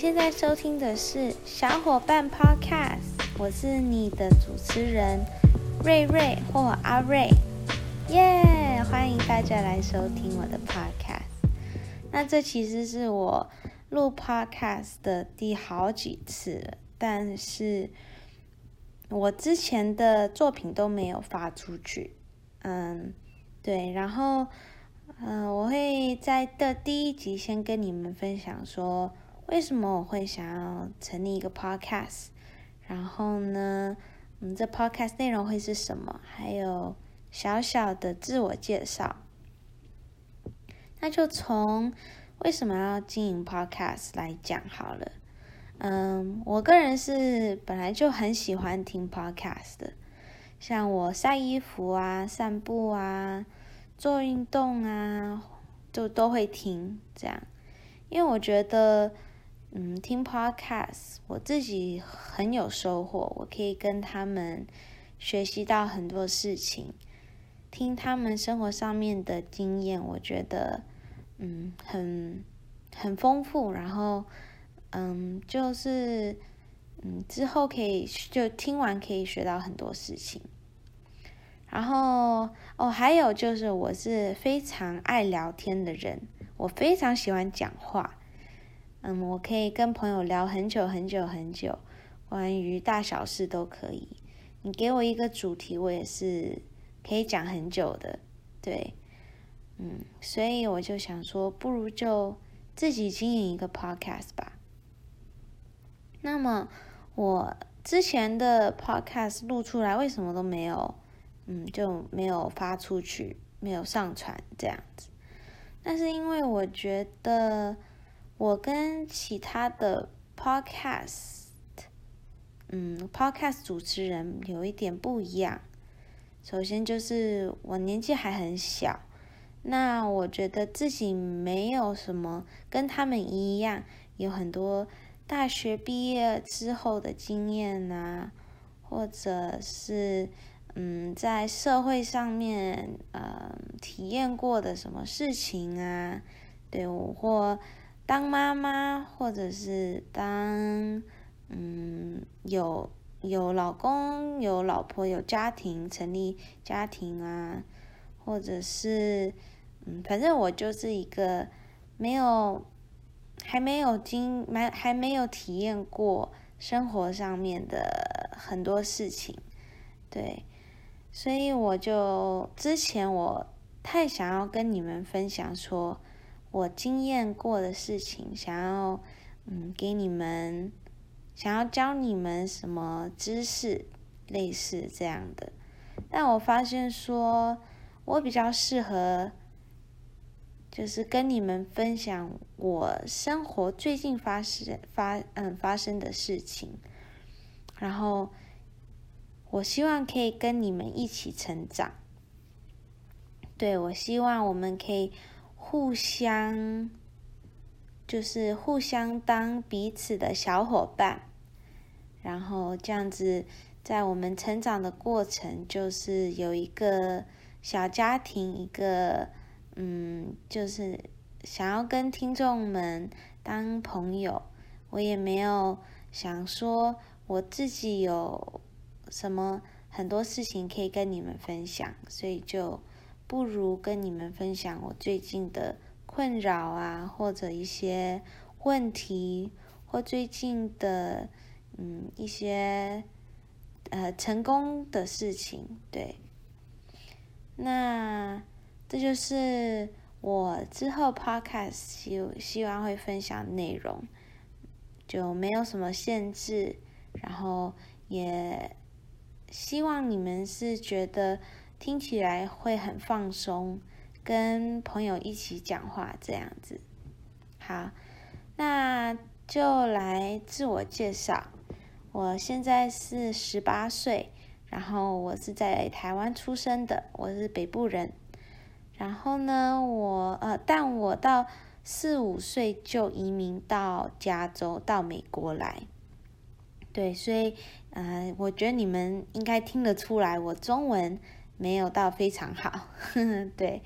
现在收听的是小伙伴 Podcast，我是你的主持人瑞瑞或阿瑞，耶！欢迎大家来收听我的 Podcast。那这其实是我录 Podcast 的第好几次了，但是我之前的作品都没有发出去。嗯，对，然后。嗯，我会在的第一集先跟你们分享说，为什么我会想要成立一个 podcast，然后呢，嗯，这 podcast 内容会是什么，还有小小的自我介绍。那就从为什么要经营 podcast 来讲好了。嗯，我个人是本来就很喜欢听 podcast 的，像我晒衣服啊、散步啊。做运动啊，就都会听这样，因为我觉得，嗯，听 podcast 我自己很有收获，我可以跟他们学习到很多事情，听他们生活上面的经验，我觉得，嗯，很很丰富，然后，嗯，就是，嗯，之后可以就听完可以学到很多事情。然后哦，还有就是，我是非常爱聊天的人，我非常喜欢讲话。嗯，我可以跟朋友聊很久很久很久，关于大小事都可以。你给我一个主题，我也是可以讲很久的。对，嗯，所以我就想说，不如就自己经营一个 podcast 吧。那么我之前的 podcast 录出来，为什么都没有？嗯，就没有发出去，没有上传这样子。但是因为我觉得我跟其他的 podcast，嗯，podcast 主持人有一点不一样。首先就是我年纪还很小，那我觉得自己没有什么跟他们一样，有很多大学毕业之后的经验啊，或者是。嗯，在社会上面，呃，体验过的什么事情啊？对我，或当妈妈，或者是当嗯有有老公、有老婆、有家庭，成立家庭啊，或者是嗯，反正我就是一个没有还没有经没还没有体验过生活上面的很多事情，对。所以我就之前我太想要跟你们分享，说我经验过的事情，想要嗯给你们，想要教你们什么知识，类似这样的。但我发现说，我比较适合，就是跟你们分享我生活最近发生发嗯发生的事情，然后。我希望可以跟你们一起成长，对我希望我们可以互相，就是互相当彼此的小伙伴，然后这样子，在我们成长的过程，就是有一个小家庭，一个嗯，就是想要跟听众们当朋友，我也没有想说我自己有。什么很多事情可以跟你们分享，所以就不如跟你们分享我最近的困扰啊，或者一些问题，或最近的嗯一些呃成功的事情。对，那这就是我之后 podcast 希希望会分享内容，就没有什么限制，然后也。希望你们是觉得听起来会很放松，跟朋友一起讲话这样子。好，那就来自我介绍。我现在是十八岁，然后我是在台湾出生的，我是北部人。然后呢，我呃，但我到四五岁就移民到加州，到美国来。对，所以。嗯，我觉得你们应该听得出来，我中文没有到非常好，呵呵对，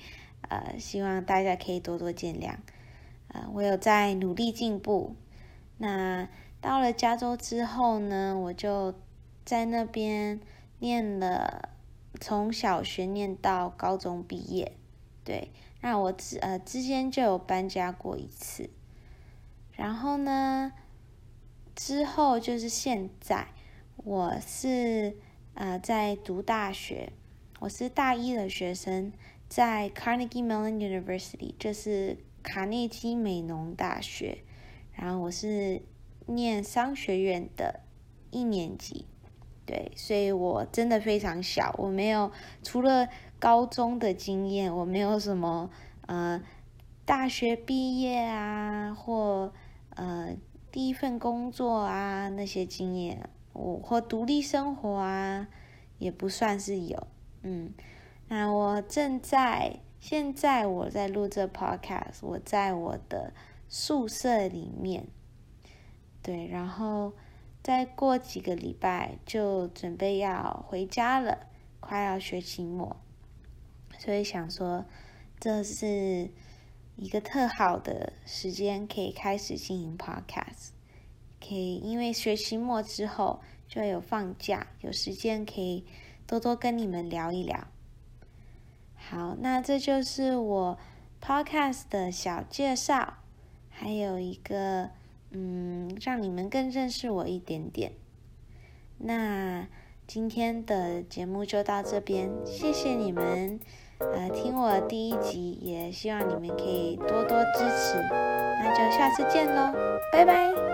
呃，希望大家可以多多见谅。呃，我有在努力进步，那到了加州之后呢，我就在那边念了，从小学念到高中毕业。对，那我之呃之间就有搬家过一次。然后呢，之后就是现在，我是呃在读大学，我是大一的学生，在 Carnegie Mellon University，这是卡内基美农大学。然后我是念商学院的一年级，对，所以我真的非常小，我没有除了高中的经验，我没有什么呃大学毕业啊或呃第一份工作啊那些经验，我或独立生活啊也不算是有，嗯，那我正在现在我在录这 podcast，我在我的。宿舍里面，对，然后再过几个礼拜就准备要回家了，快要学期末，所以想说这是一个特好的时间，可以开始进行 podcast，可以因为学期末之后就有放假，有时间可以多多跟你们聊一聊。好，那这就是我 podcast 的小介绍。还有一个，嗯，让你们更认识我一点点。那今天的节目就到这边，谢谢你们，呃，听我第一集，也希望你们可以多多支持。那就下次见喽，拜拜。